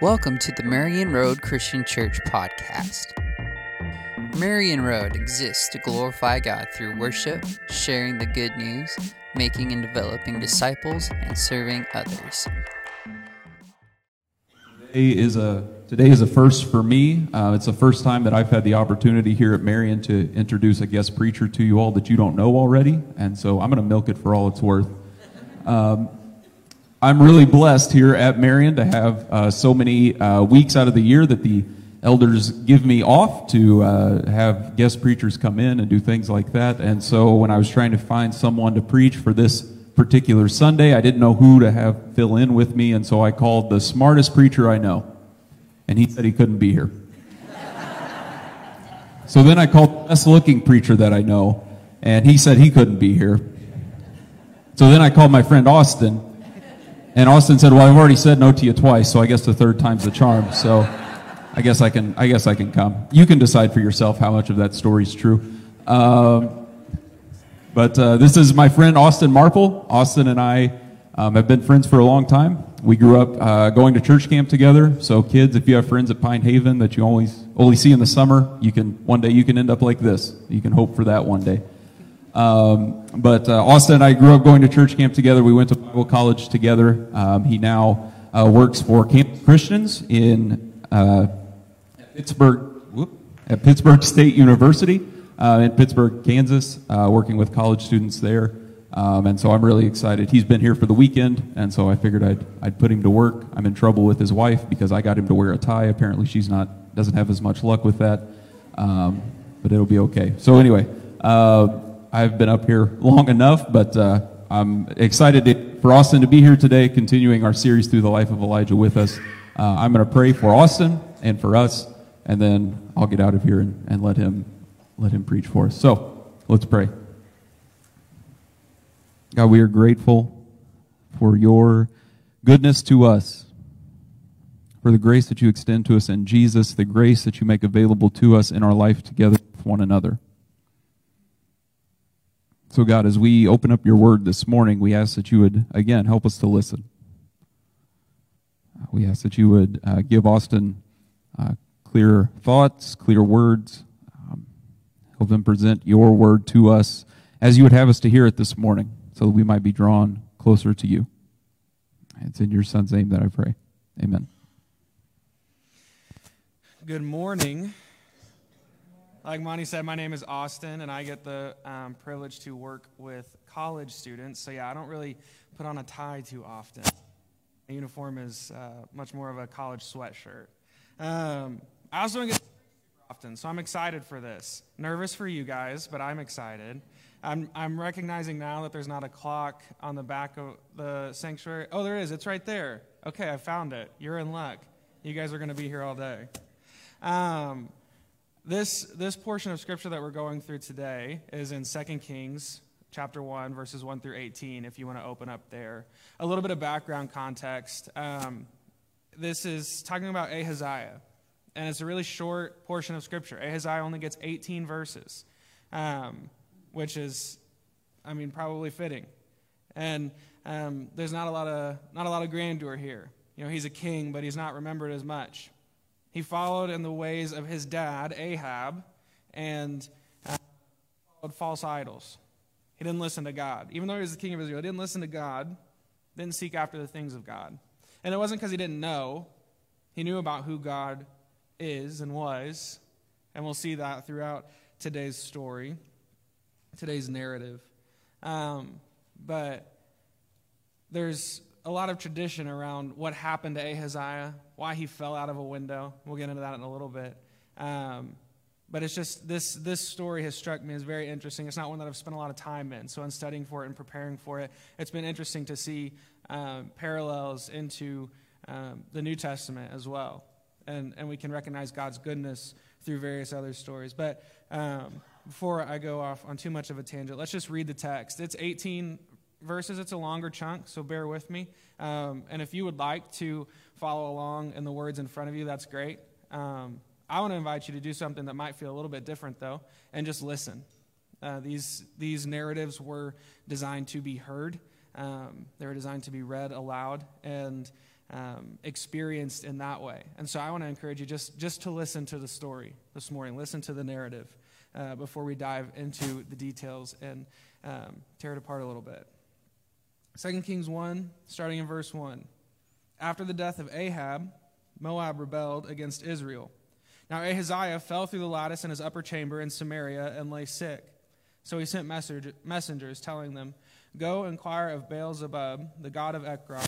Welcome to the Marion Road Christian Church podcast. Marion Road exists to glorify God through worship, sharing the good news, making and developing disciples, and serving others. Today is a today is a first for me. Uh, it's the first time that I've had the opportunity here at Marion to introduce a guest preacher to you all that you don't know already, and so I'm going to milk it for all it's worth. Um, I'm really blessed here at Marion to have uh, so many uh, weeks out of the year that the elders give me off to uh, have guest preachers come in and do things like that. And so when I was trying to find someone to preach for this particular Sunday, I didn't know who to have fill in with me, and so I called the smartest preacher I know, and he said he couldn't be here. so then I called the best looking preacher that I know, and he said he couldn't be here. So then I called my friend Austin, and Austin said, "Well, I've already said no to you twice, so I guess the third time's the charm." So I guess I can. I guess I can come. You can decide for yourself how much of that story is true. Um, but uh, this is my friend Austin Marple. Austin and I um, have been friends for a long time. We grew up uh, going to church camp together. So, kids, if you have friends at Pine Haven that you always only see in the summer, you can one day you can end up like this. You can hope for that one day. Um, but uh, Austin and I grew up going to church camp together. We went to Bible college together. Um, he now uh, works for Campus Christians in uh, Pittsburg whoop, at Pittsburg State University uh, in Pittsburg, Kansas, uh, working with college students there. Um, and so I'm really excited. He's been here for the weekend, and so I figured I'd, I'd put him to work. I'm in trouble with his wife because I got him to wear a tie. Apparently, she's not doesn't have as much luck with that, um, but it'll be okay. So anyway. I've been up here long enough, but uh, I'm excited to, for Austin to be here today, continuing our series through the life of Elijah with us. Uh, I'm going to pray for Austin and for us, and then I'll get out of here and, and let him let him preach for us. So let's pray. God, we are grateful for your goodness to us, for the grace that you extend to us in Jesus, the grace that you make available to us in our life together with one another. So, God, as we open up your word this morning, we ask that you would, again, help us to listen. We ask that you would uh, give Austin uh, clear thoughts, clear words. Um, help him present your word to us as you would have us to hear it this morning so that we might be drawn closer to you. It's in your son's name that I pray. Amen. Good morning. Like Monty said, my name is Austin, and I get the um, privilege to work with college students. So, yeah, I don't really put on a tie too often. A uniform is uh, much more of a college sweatshirt. Um, I also don't get often, so I'm excited for this. Nervous for you guys, but I'm excited. I'm, I'm recognizing now that there's not a clock on the back of the sanctuary. Oh, there is. It's right there. Okay, I found it. You're in luck. You guys are going to be here all day. Um, this, this portion of scripture that we're going through today is in 2 Kings chapter 1, verses 1 through 18, if you want to open up there. A little bit of background context. Um, this is talking about Ahaziah, and it's a really short portion of scripture. Ahaziah only gets 18 verses, um, which is, I mean, probably fitting. And um, there's not a, lot of, not a lot of grandeur here. You know, he's a king, but he's not remembered as much. He followed in the ways of his dad, Ahab, and uh, followed false idols. He didn't listen to God. Even though he was the king of Israel, he didn't listen to God, didn't seek after the things of God. And it wasn't because he didn't know, he knew about who God is and was. And we'll see that throughout today's story, today's narrative. Um, but there's a lot of tradition around what happened to Ahaziah, why he fell out of a window. We'll get into that in a little bit. Um, but it's just this this story has struck me as very interesting. It's not one that I've spent a lot of time in. So in studying for it and preparing for it, it's been interesting to see um, parallels into um, the New Testament as well, and and we can recognize God's goodness through various other stories. But um, before I go off on too much of a tangent, let's just read the text. It's 18 verses. It's a longer chunk, so bear with me. Um, and if you would like to follow along in the words in front of you, that's great. Um, I want to invite you to do something that might feel a little bit different, though, and just listen. Uh, these, these narratives were designed to be heard, um, they were designed to be read aloud. And um, experienced in that way. And so I want to encourage you just, just to listen to the story this morning, listen to the narrative uh, before we dive into the details and um, tear it apart a little bit. 2 Kings 1, starting in verse 1. After the death of Ahab, Moab rebelled against Israel. Now Ahaziah fell through the lattice in his upper chamber in Samaria and lay sick. So he sent messengers telling them, Go inquire of Baal Zebub, the god of Ekron,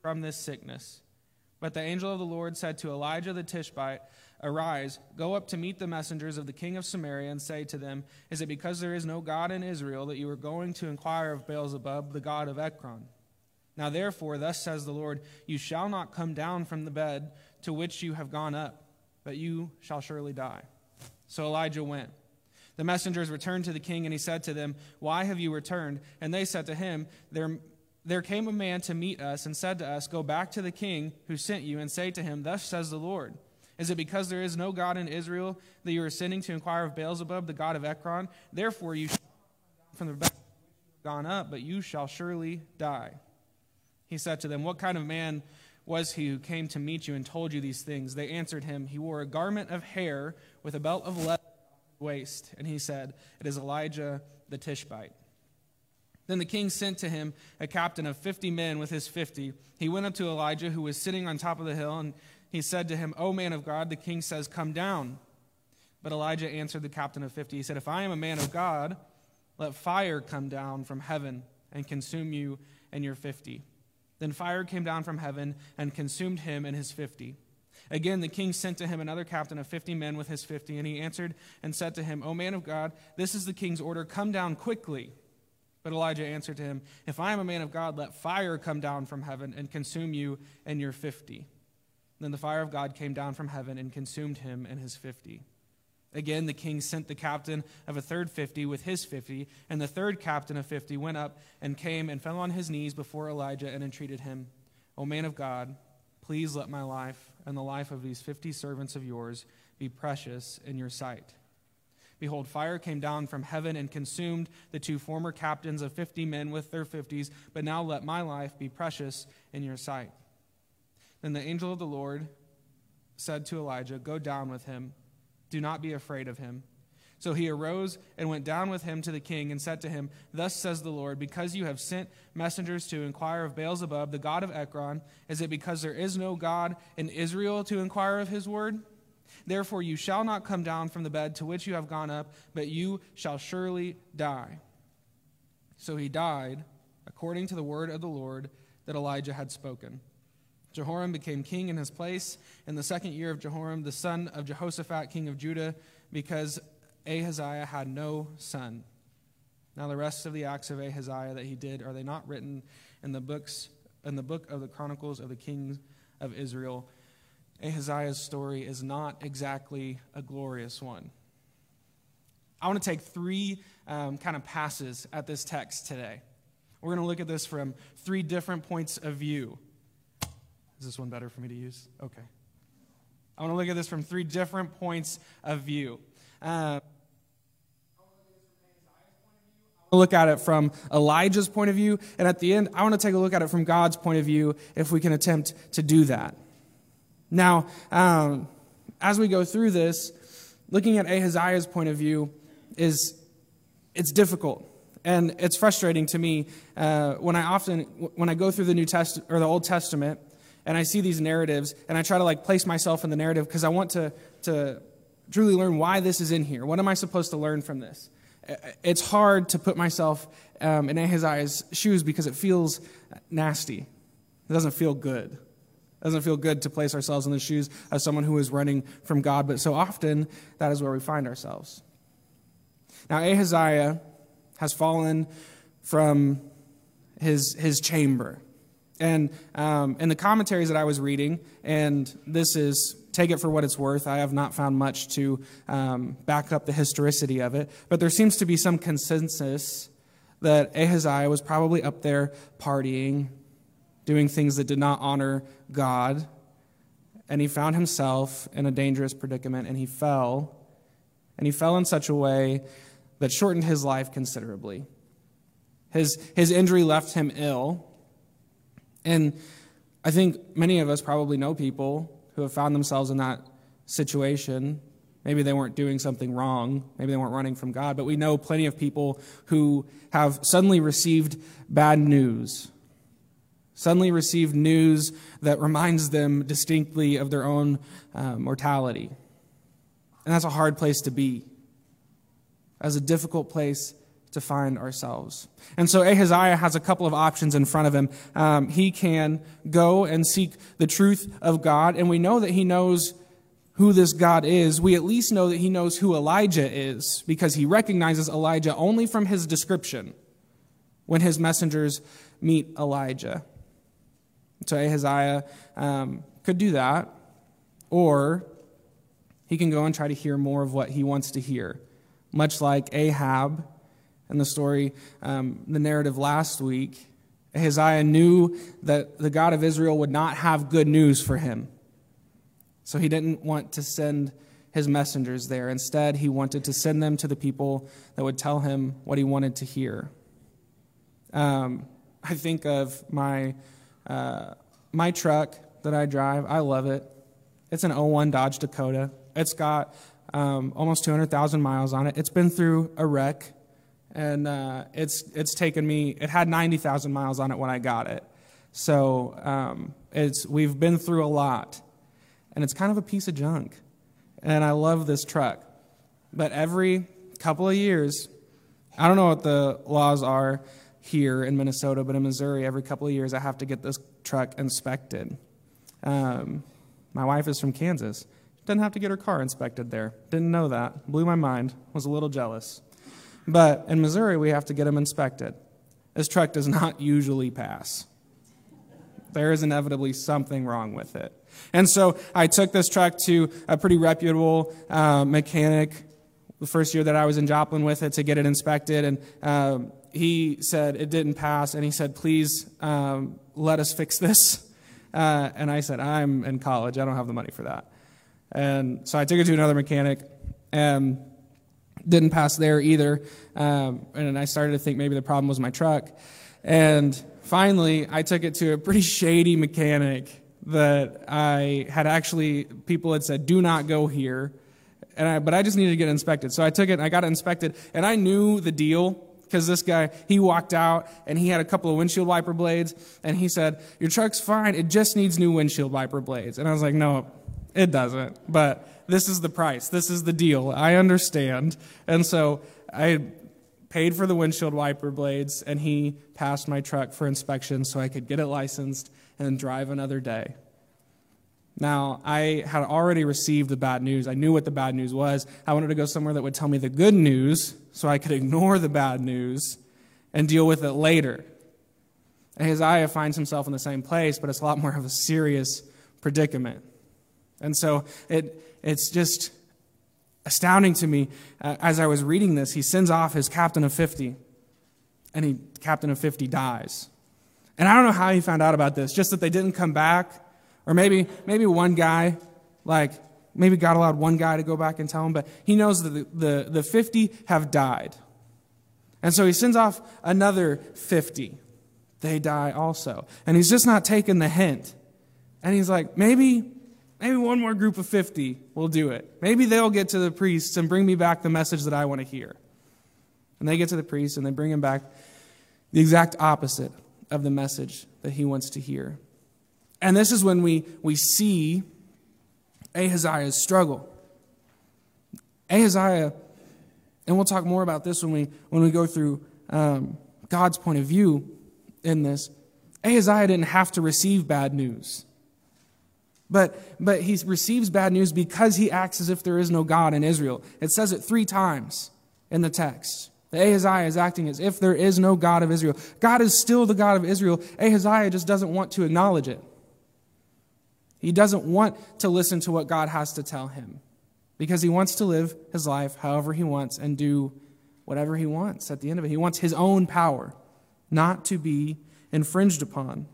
from this sickness. But the angel of the Lord said to Elijah the Tishbite, Arise, go up to meet the messengers of the king of Samaria, and say to them, Is it because there is no God in Israel that you are going to inquire of Beelzebub, the god of Ekron? Now therefore, thus says the Lord, You shall not come down from the bed to which you have gone up, but you shall surely die. So Elijah went. The messengers returned to the king, and he said to them, Why have you returned? And they said to him, There there came a man to meet us and said to us, Go back to the king who sent you and say to him, Thus says the Lord. Is it because there is no God in Israel that you are sending to inquire of Beelzebub, the god of Ekron? Therefore you shall from the back gone up, but you shall surely die. He said to them, What kind of man was he who came to meet you and told you these things? They answered him, He wore a garment of hair with a belt of leather waist. And he said, It is Elijah the Tishbite. Then the king sent to him a captain of fifty men with his fifty. He went up to Elijah, who was sitting on top of the hill, and he said to him, O man of God, the king says, Come down. But Elijah answered the captain of fifty. He said, If I am a man of God, let fire come down from heaven and consume you and your fifty. Then fire came down from heaven and consumed him and his fifty. Again, the king sent to him another captain of fifty men with his fifty, and he answered and said to him, O man of God, this is the king's order, come down quickly. But Elijah answered to him, If I am a man of God, let fire come down from heaven and consume you and your fifty. Then the fire of God came down from heaven and consumed him and his fifty. Again, the king sent the captain of a third fifty with his fifty, and the third captain of fifty went up and came and fell on his knees before Elijah and entreated him, O man of God, please let my life and the life of these fifty servants of yours be precious in your sight. Behold, fire came down from heaven and consumed the two former captains of fifty men with their fifties, but now let my life be precious in your sight. Then the angel of the Lord said to Elijah, Go down with him. Do not be afraid of him. So he arose and went down with him to the king and said to him, Thus says the Lord, because you have sent messengers to inquire of Beelzebub, the god of Ekron, is it because there is no God in Israel to inquire of his word? Therefore, you shall not come down from the bed to which you have gone up, but you shall surely die. So he died, according to the word of the Lord that Elijah had spoken. Jehoram became king in his place in the second year of Jehoram, the son of Jehoshaphat, king of Judah, because Ahaziah had no son. Now the rest of the acts of Ahaziah that he did are they not written in the books in the book of the chronicles of the kings of Israel? Ahaziah's story is not exactly a glorious one. I want to take three um, kind of passes at this text today. We're going to look at this from three different points of view. Is this one better for me to use? Okay. I want to look at this from three different points of view. Uh, look at it from Elijah's point of view, and at the end, I want to take a look at it from God's point of view if we can attempt to do that. Now, um, as we go through this, looking at Ahaziah's point of view is it's difficult and it's frustrating to me uh, when I often when I go through the New Test or the Old Testament and I see these narratives and I try to like place myself in the narrative because I want to to truly learn why this is in here. What am I supposed to learn from this? It's hard to put myself um, in Ahaziah's shoes because it feels nasty. It doesn't feel good. It doesn't feel good to place ourselves in the shoes of someone who is running from God, but so often that is where we find ourselves. Now, Ahaziah has fallen from his, his chamber. And um, in the commentaries that I was reading, and this is, take it for what it's worth, I have not found much to um, back up the historicity of it, but there seems to be some consensus that Ahaziah was probably up there partying, doing things that did not honor God. And he found himself in a dangerous predicament and he fell. And he fell in such a way that shortened his life considerably. His, his injury left him ill. And I think many of us probably know people who have found themselves in that situation. Maybe they weren't doing something wrong. Maybe they weren't running from God. But we know plenty of people who have suddenly received bad news. Suddenly received news that reminds them distinctly of their own uh, mortality. And that's a hard place to be. That's a difficult place to find ourselves. And so Ahaziah has a couple of options in front of him. Um, he can go and seek the truth of God, and we know that he knows who this God is. We at least know that he knows who Elijah is because he recognizes Elijah only from his description when his messengers meet Elijah. So Ahaziah um, could do that, or he can go and try to hear more of what he wants to hear, much like Ahab in the story, um, the narrative last week, Ahaziah knew that the God of Israel would not have good news for him. So he didn't want to send his messengers there. Instead, he wanted to send them to the people that would tell him what he wanted to hear. Um, I think of my, uh, my truck that I drive. I love it. It's an 01 Dodge Dakota. It's got um, almost 200,000 miles on it. It's been through a wreck and uh, it's it's taken me. It had ninety thousand miles on it when I got it, so um, it's we've been through a lot, and it's kind of a piece of junk, and I love this truck, but every couple of years, I don't know what the laws are here in Minnesota, but in Missouri, every couple of years I have to get this truck inspected. Um, my wife is from Kansas. She didn't have to get her car inspected there. Didn't know that. Blew my mind. Was a little jealous. But in Missouri, we have to get them inspected. This truck does not usually pass. There is inevitably something wrong with it. And so I took this truck to a pretty reputable uh, mechanic the first year that I was in Joplin with it to get it inspected. And um, he said it didn't pass. And he said, please um, let us fix this. Uh, and I said, I'm in college. I don't have the money for that. And so I took it to another mechanic. And didn't pass there either. Um, and I started to think maybe the problem was my truck. And finally, I took it to a pretty shady mechanic that I had actually, people had said, do not go here. And I, but I just needed to get inspected. So I took it and I got it inspected. And I knew the deal because this guy, he walked out and he had a couple of windshield wiper blades. And he said, Your truck's fine. It just needs new windshield wiper blades. And I was like, No, it doesn't. But this is the price. This is the deal. I understand. And so I paid for the windshield wiper blades, and he passed my truck for inspection so I could get it licensed and drive another day. Now, I had already received the bad news. I knew what the bad news was. I wanted to go somewhere that would tell me the good news so I could ignore the bad news and deal with it later. Ahaziah finds himself in the same place, but it's a lot more of a serious predicament. And so it, it's just astounding to me uh, as I was reading this. He sends off his captain of 50, and he captain of 50 dies. And I don't know how he found out about this, just that they didn't come back, or maybe maybe one guy, like maybe God allowed one guy to go back and tell him, but he knows that the, the, the 50 have died. And so he sends off another 50. They die also. And he's just not taking the hint. And he's like, maybe Maybe one more group of 50 will do it. Maybe they'll get to the priests and bring me back the message that I want to hear. And they get to the priest and they bring him back the exact opposite of the message that he wants to hear. And this is when we, we see Ahaziah's struggle. Ahaziah, and we'll talk more about this when we, when we go through um, God's point of view in this. Ahaziah didn't have to receive bad news. But, but he receives bad news because he acts as if there is no God in Israel. It says it three times in the text. The Ahaziah is acting as if there is no God of Israel. God is still the God of Israel. Ahaziah just doesn't want to acknowledge it. He doesn't want to listen to what God has to tell him because he wants to live his life however he wants and do whatever he wants at the end of it. He wants his own power, not to be infringed upon.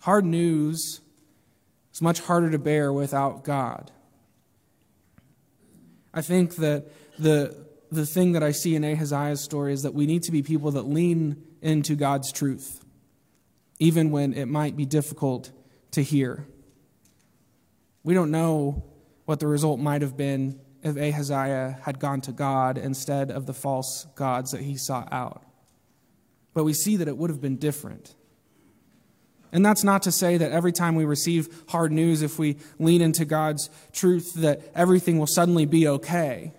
Hard news is much harder to bear without God. I think that the, the thing that I see in Ahaziah's story is that we need to be people that lean into God's truth. even when it might be difficult to hear. We don't know what the result might have been if Ahaziah had gone to God instead of the false gods that he sought out. But we see that it would have been different. And that's not to say that every time we receive hard news, if we lean into God's truth, that everything will suddenly be okay.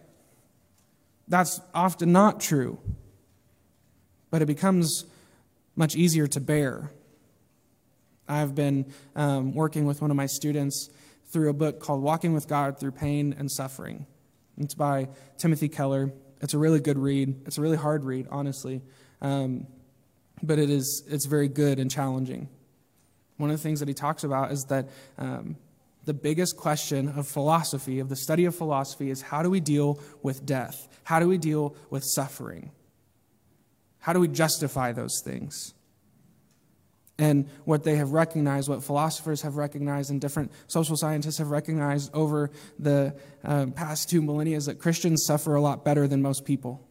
That's often not true. But it becomes much easier to bear. I've been um, working with one of my students through a book called Walking with God Through Pain and Suffering. It's by Timothy Keller. It's a really good read. It's a really hard read, honestly, um, but it is it's very good and challenging. One of the things that he talks about is that um, the biggest question of philosophy, of the study of philosophy, is how do we deal with death? How do we deal with suffering? How do we justify those things? And what they have recognized, what philosophers have recognized, and different social scientists have recognized over the uh, past two millennia is that Christians suffer a lot better than most people.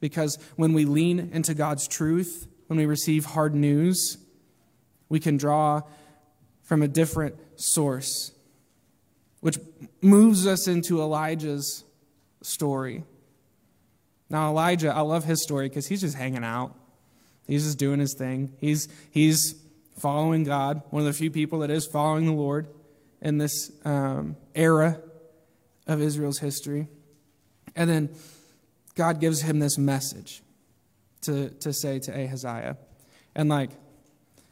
Because when we lean into God's truth, when we receive hard news, we can draw from a different source, which moves us into Elijah's story. Now, Elijah, I love his story because he's just hanging out. He's just doing his thing. He's, he's following God, one of the few people that is following the Lord in this um, era of Israel's history. And then God gives him this message to, to say to Ahaziah. And like,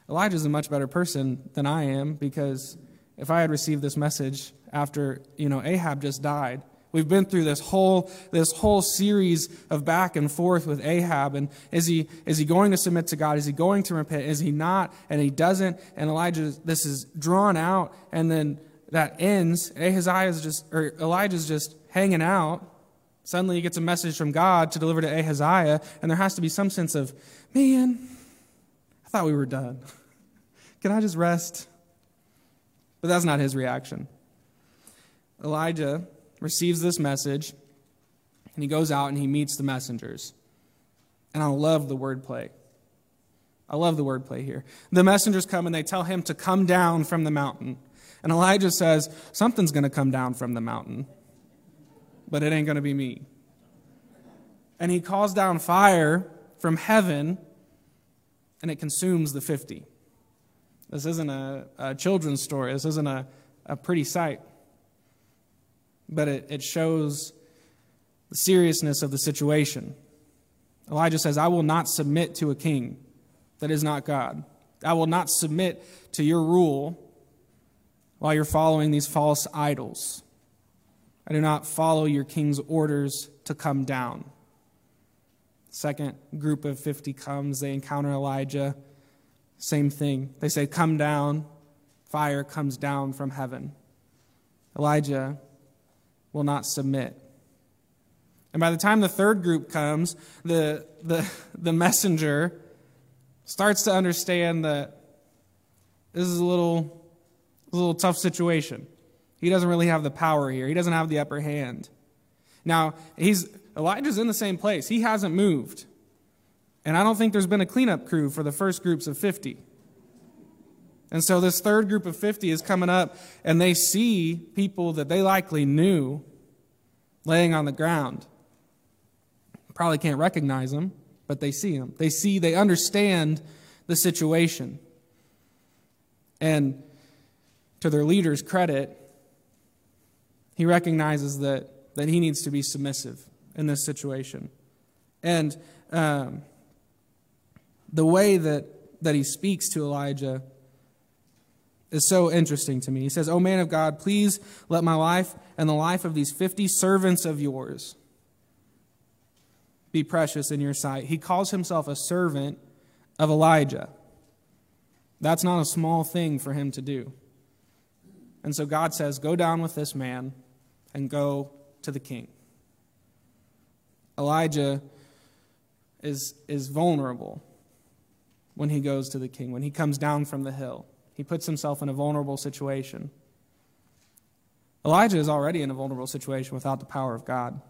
Elijah's a much better person than I am because if I had received this message after, you know, Ahab just died, We've been through this whole, this whole series of back and forth with Ahab. And is he, is he going to submit to God? Is he going to repent? Is he not? And he doesn't. And Elijah, this is drawn out. And then that ends. Ahaziah is just, or Elijah's just hanging out. Suddenly he gets a message from God to deliver to Ahaziah. And there has to be some sense of, man, thought we were done. Can I just rest? But that's not his reaction. Elijah receives this message, and he goes out and he meets the messengers. And I love the wordplay. I love the wordplay here. The messengers come and they tell him to come down from the mountain. And Elijah says, Something's going to come down from the mountain, but it ain't going to be me. And he calls down fire from heaven, and it consumes the 50. This isn't a, a children's story, this isn't a, a pretty sight but it, it shows the seriousness of the situation. Elijah says, I will not submit to a king that is not God. I will not submit to your rule while you're following these false idols. I do not follow your king's orders to come down. Second group of 50 comes, they encounter Elijah. Same thing. They say, Come down. Fire comes down from heaven. Elijah will not submit. And by the time the third group comes, the, the, the messenger starts to understand that this is a little, a little tough situation. He doesn't really have the power here, he doesn't have the upper hand. Now, he's, Elijah's in the same place, he hasn't moved. And I don't think there's been a cleanup crew for the first groups of 50. And so this third group of 50 is coming up, and they see people that they likely knew laying on the ground. Probably can't recognize them, but they see them. They see, they understand the situation. And to their leader's credit, he recognizes that, that he needs to be submissive in this situation. And um, the way that, that he speaks to Elijah is so interesting to me. He says, O man of God, please let my life and the life of these 50 servants of yours be precious in your sight. He calls himself a servant of Elijah. That's not a small thing for him to do. And so God says, Go down with this man and go to the king. Elijah is, is vulnerable when he goes to the king, when he comes down from the hill. He puts himself in a vulnerable situation. Elijah is already in a vulnerable situation without the power of God.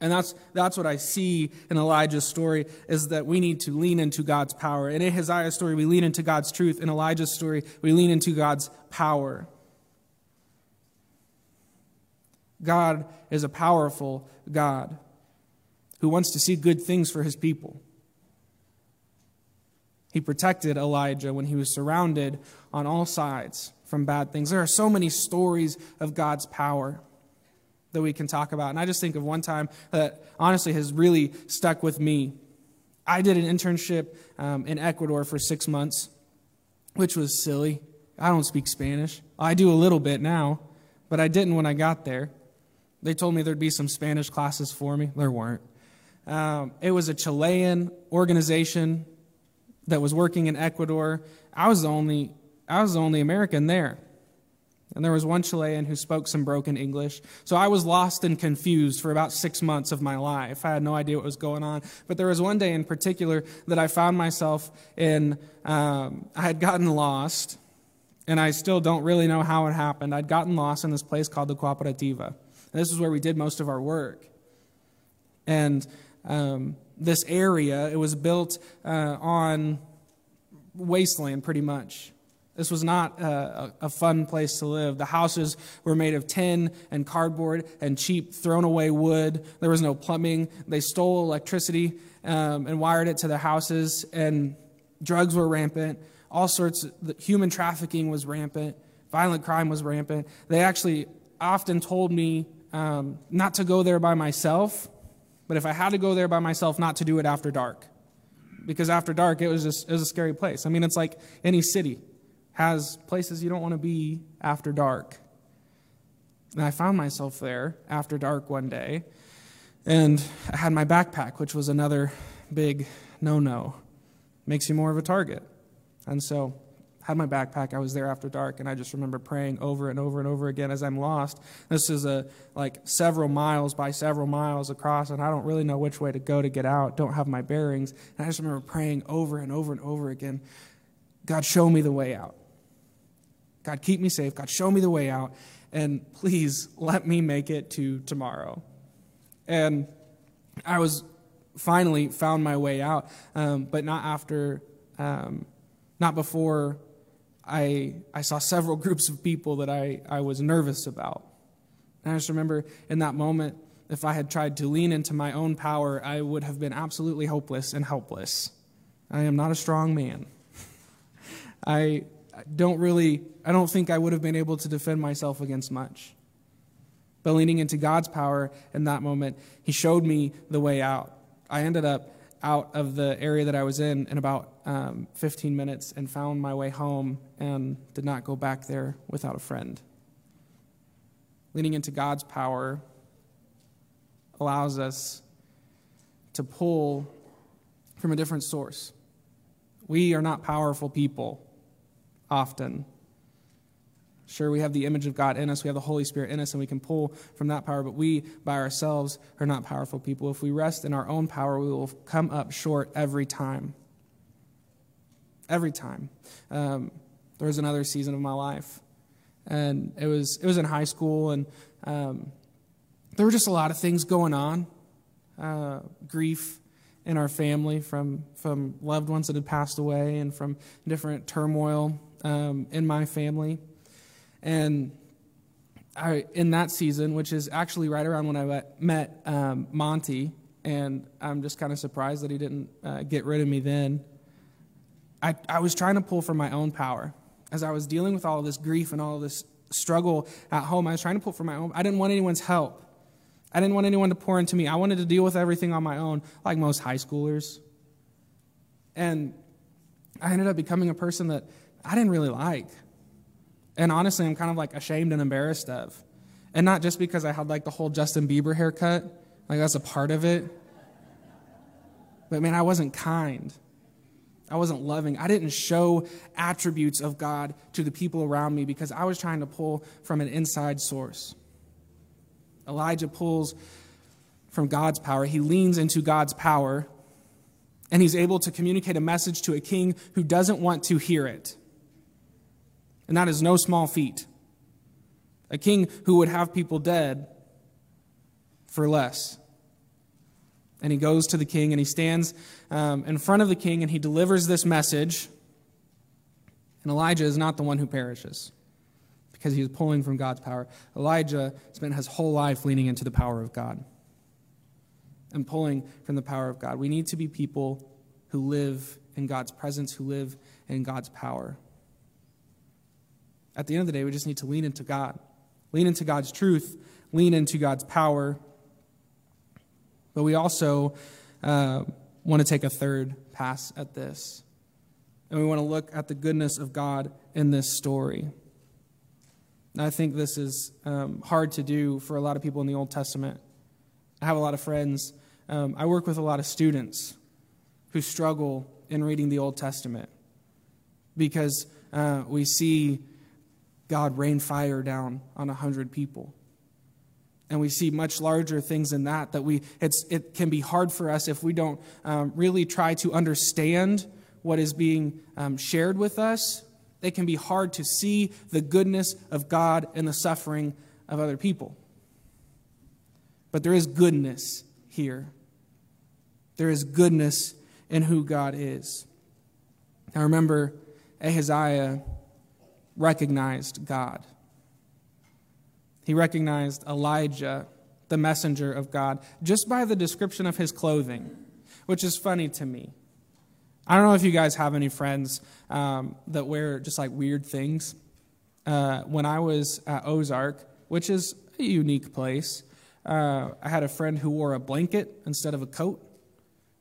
And that's, that's what I see in Elijah's story is that we need to lean into God's power. In Ahaziah's story, we lean into God's truth. In Elijah's story, we lean into God's power. God is a powerful God who wants to see good things for his people. He protected Elijah when he was surrounded on all sides from bad things. There are so many stories of God's power that we can talk about. And I just think of one time that honestly has really stuck with me. I did an internship um, in Ecuador for six months, which was silly. I don't speak Spanish. I do a little bit now, but I didn't when I got there. They told me there'd be some Spanish classes for me. There weren't. Um, it was a Chilean organization that was working in Ecuador. I was the only I was the only American there. And there was one Chilean who spoke some broken English. So I was lost and confused for about six months of my life. I had no idea what was going on. But there was one day in particular that I found myself in, um, I had gotten lost, and I still don't really know how it happened. I'd gotten lost in this place called the Cooperativa. And this is where we did most of our work. And um, this area, it was built uh, on wasteland pretty much. This was not a, a, fun place to live. The houses were made of tin and cardboard and cheap, thrown away wood. There was no plumbing. They stole electricity um, and wired it to their houses, and drugs were rampant. All sorts of human trafficking was rampant. Violent crime was rampant. They actually often told me um, not to go there by myself, but if I had to go there by myself, not to do it after dark. Because after dark, it was just it was a scary place. I mean, it's like any city has places you don't want to be after dark. And I found myself there after dark one day, and I had my backpack, which was another big no no. Makes you more of a target. And so had my backpack. I was there after dark, and I just remember praying over and over and over again as I'm lost. This is a like several miles by several miles across, and I don't really know which way to go to get out. Don't have my bearings, and I just remember praying over and over and over again. God, show me the way out. God, keep me safe. God, show me the way out. And please let me make it to tomorrow. And I was finally found my way out, um, but not after, um, not before I, I saw several groups of people that I, I was nervous about. And I just remember in that moment, if I had tried to lean into my own power, I would have been absolutely hopeless and helpless. I am not a strong man. I don't really, I don't think I would have been able to defend myself against much. But leaning into God's power in that moment, He showed me the way out. I ended up out of the area that I was in in about um, 15 minutes and found my way home and did not go back there without a friend. Leaning into God's power allows us to pull from a different source. We are not powerful people often. Sure, we have the image of God in us, we have the Holy Spirit in us, and we can pull from that power, but we by ourselves are not powerful people. If we rest in our own power, we will come up short every time. Every time. Um, there was another season of my life, and it was, it was in high school, and um, there were just a lot of things going on uh, grief in our family from, from loved ones that had passed away, and from different turmoil um, in my family. And I, in that season, which is actually right around when I met, um, Monty, and I'm just kind of surprised that he didn't uh, get rid of me then. I, I was trying to pull from my own power. As I was dealing with all of this grief and all of this struggle at home, I was trying to pull from my own. I didn't want anyone's help. I didn't want anyone to pour into me. I wanted to deal with everything on my own, like most high schoolers. And I ended up becoming a person that I didn't really like. And honestly, I'm kind of like ashamed and embarrassed of. And not just because I had like the whole Justin Bieber haircut, like that's a part of it. But man, I wasn't kind. I wasn't loving. I didn't show attributes of God to the people around me because I was trying to pull from an inside source. Elijah pulls from God's power. He leans into God's power, and he's able to communicate a message to a king who doesn't want to hear it. And that is no small feat. A king who would have people dead for less. And he goes to the king and he stands um, in front of the king and he delivers this message. And Elijah is not the one who perishes because he is pulling from God's power. Elijah spent his whole life leaning into the power of God and pulling from the power of God. We need to be people who live in God's presence, who live in God's power. At the end of the day, we just need to lean into God, lean into God's truth, lean into God's power. But we also uh, want to take a third pass at this. And we want to look at the goodness of God in this story. I think this is um, hard to do for a lot of people in the Old Testament. I have a lot of friends. Um, I work with a lot of students who struggle in reading the Old Testament because uh, we see God rain fire down on a hundred people. And we see much larger things than that, that we, it can be hard for us if we don't um, really try to understand what is being um, shared with us it can be hard to see the goodness of God in the suffering of other people. But there is goodness here. There is goodness in who God is. I remember Ahaziah recognized God. He recognized Elijah, the messenger of God, just by the description of his clothing, which is funny to me. I don't know if you guys have any friends um, that wear just like weird things. Uh, when I was at Ozark, which is a unique place, uh, I had a friend who wore a blanket instead of a coat,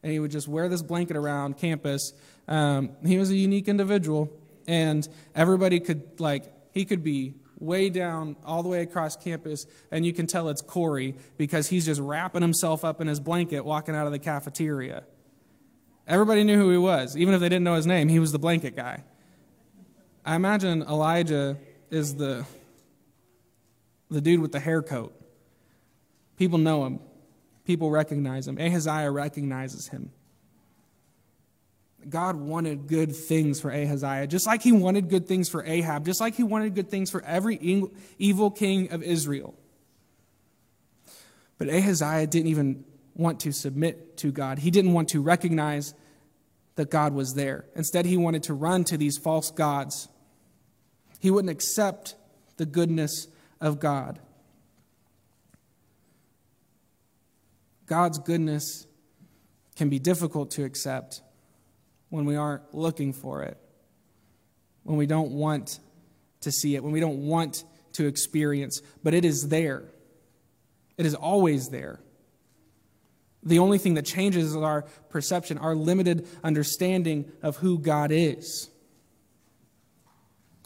and he would just wear this blanket around campus. Um, he was a unique individual, and everybody could like he could be way down all the way across campus, and you can tell it's Corey because he's just wrapping himself up in his blanket walking out of the cafeteria. Everybody knew who he was, even if they didn't know his name. He was the blanket guy. I imagine Elijah is the, the dude with the hair coat. People know him, people recognize him. Ahaziah recognizes him. God wanted good things for Ahaziah, just like he wanted good things for Ahab, just like he wanted good things for every evil king of Israel. But Ahaziah didn't even want to submit to God. He didn't want to recognize that God was there. Instead, he wanted to run to these false gods. He wouldn't accept the goodness of God. God's goodness can be difficult to accept when we aren't looking for it, when we don't want to see it, when we don't want to experience, but it is there. It is always there. The only thing that changes is our perception, our limited understanding of who God is.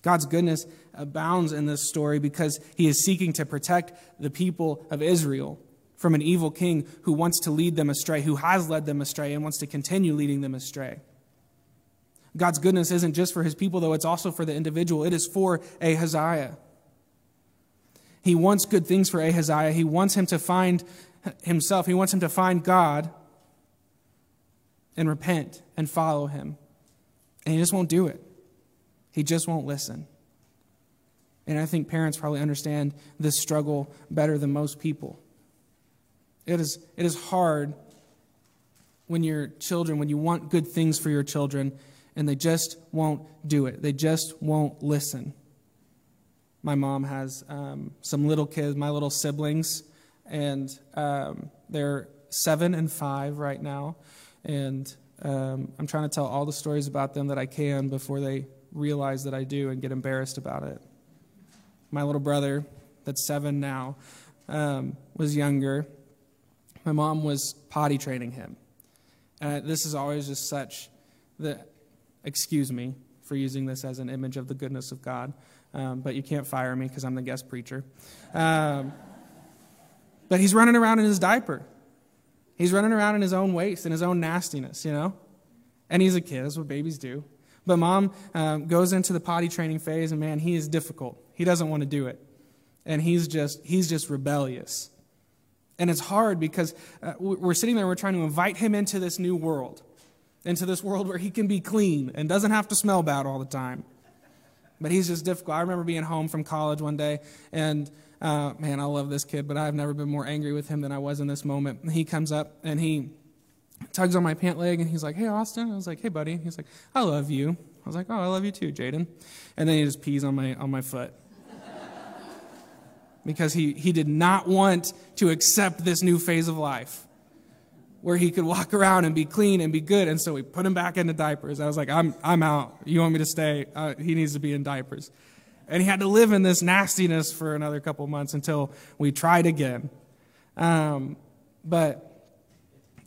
God's goodness abounds in this story because he is seeking to protect the people of Israel from an evil king who wants to lead them astray, who has led them astray, and wants to continue leading them astray. God's goodness isn't just for his people, though, it's also for the individual. It is for Ahaziah. He wants good things for Ahaziah. He wants him to find himself. He wants him to find God and repent and follow him. And he just won't do it. He just won't listen. And I think parents probably understand this struggle better than most people. It is, it is hard when your children, when you want good things for your children, and they just won't do it. They just won't listen. My mom has um, some little kids, my little siblings, and um, they're seven and five right now. And um, I'm trying to tell all the stories about them that I can before they realize that I do and get embarrassed about it. My little brother, that's seven now, um, was younger. My mom was potty training him. And this is always just such the, excuse me for using this as an image of the goodness of God, um, but you can't fire me because I'm the guest preacher. Um, but he's running around in his diaper. He's running around in his own waste and his own nastiness, you know? And he's a kid, that's what babies do. But mom um, goes into the potty training phase, and man, he is difficult. He doesn't want to do it. And he's just, he's just rebellious. And it's hard because uh, we're sitting there, we're trying to invite him into this new world, into this world where he can be clean and doesn't have to smell bad all the time. But he's just difficult. I remember being home from college one day, and uh, man, I love this kid, but I've never been more angry with him than I was in this moment. He comes up and he tugs on my pant leg and he's like, Hey, Austin. I was like, Hey, buddy. He's like, I love you. I was like, Oh, I love you too, Jaden. And then he just pees on my, on my foot. because he, he did not want to accept this new phase of life where he could walk around and be clean and be good. And so we put him back into diapers. I was like, I'm, I'm out. You want me to stay? Uh, he needs to be in diapers. And he had to live in this nastiness for another couple months until we tried again. Um, but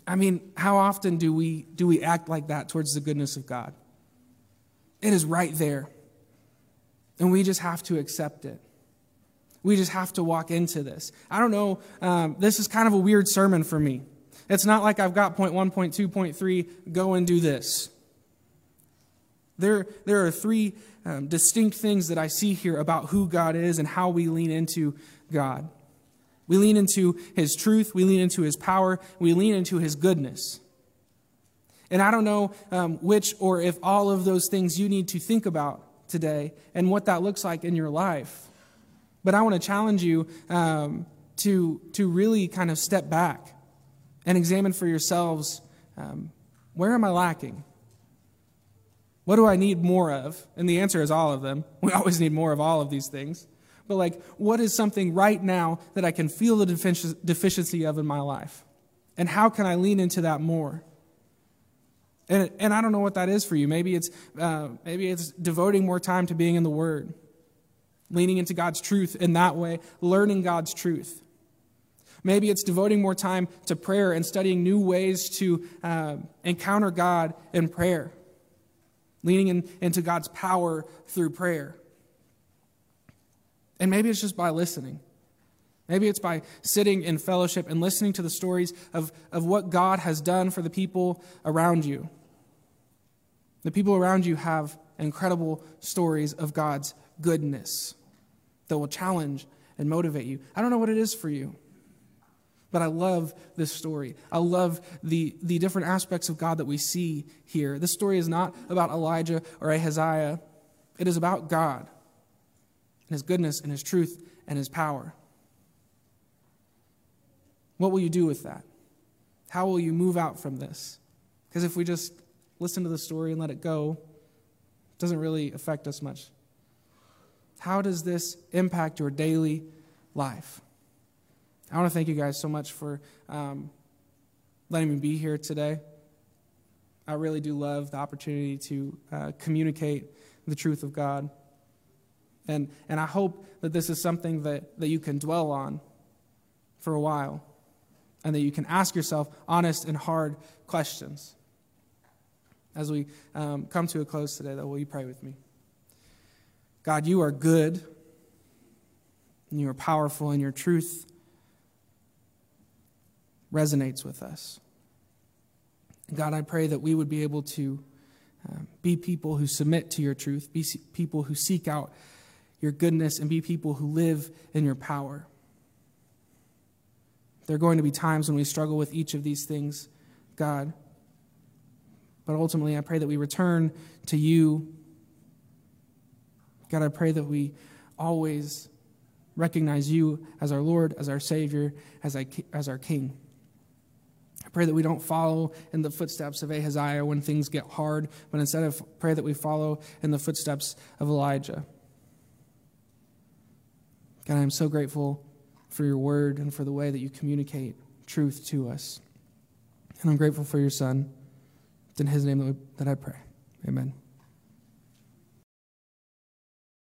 I mean, how often do we do we act like that towards the goodness of God? It is right there. And we just have to accept it. We just have to walk into this. I don't know. Um, this is kind of a weird sermon for me. It's not like I've got point one, point two, point three, go and do this. There, there are three um, distinct things that I see here about who God is and how we lean into God. We lean into His truth, we lean into His power, we lean into His goodness. And I don't know um, which or if all of those things you need to think about today and what that looks like in your life. But I want to challenge you um, to, to really kind of step back and examine for yourselves um, where am I lacking? What do I need more of? And the answer is all of them. We always need more of all of these things. But, like, what is something right now that I can feel the deficiency of in my life? And how can I lean into that more? And, and I don't know what that is for you. Maybe it's, uh, maybe it's devoting more time to being in the Word, leaning into God's truth in that way, learning God's truth. Maybe it's devoting more time to prayer and studying new ways to uh, encounter God in prayer, leaning in, into God's power through prayer. And maybe it's just by listening. Maybe it's by sitting in fellowship and listening to the stories of, of what God has done for the people around you. The people around you have incredible stories of God's goodness that will challenge and motivate you. I don't know what it is for you. But I love this story. I love the, the different aspects of God that we see here. This story is not about Elijah or Ahaziah, it is about God and his goodness and his truth and his power. What will you do with that? How will you move out from this? Because if we just listen to the story and let it go, it doesn't really affect us much. How does this impact your daily life? I want to thank you guys so much for um, letting me be here today. I really do love the opportunity to uh, communicate the truth of God. And, and I hope that this is something that, that you can dwell on for a while and that you can ask yourself honest and hard questions. As we um, come to a close today, though, will you pray with me? God, you are good and you are powerful in your truth resonates with us. God, I pray that we would be able to um, be people who submit to your truth, be people who seek out your goodness, and be people who live in your power. There are going to be times when we struggle with each of these things, God. But ultimately, I pray that we return to you. God, I pray that we always recognize you as our Lord, as our Savior, as, as our King pray that we don't follow in the footsteps of Ahaziah when things get hard, but instead of pray that we follow in the footsteps of Elijah. God, I'm so grateful for your word and for the way that you communicate truth to us. And I'm grateful for your son. It's in his name that I pray. Amen.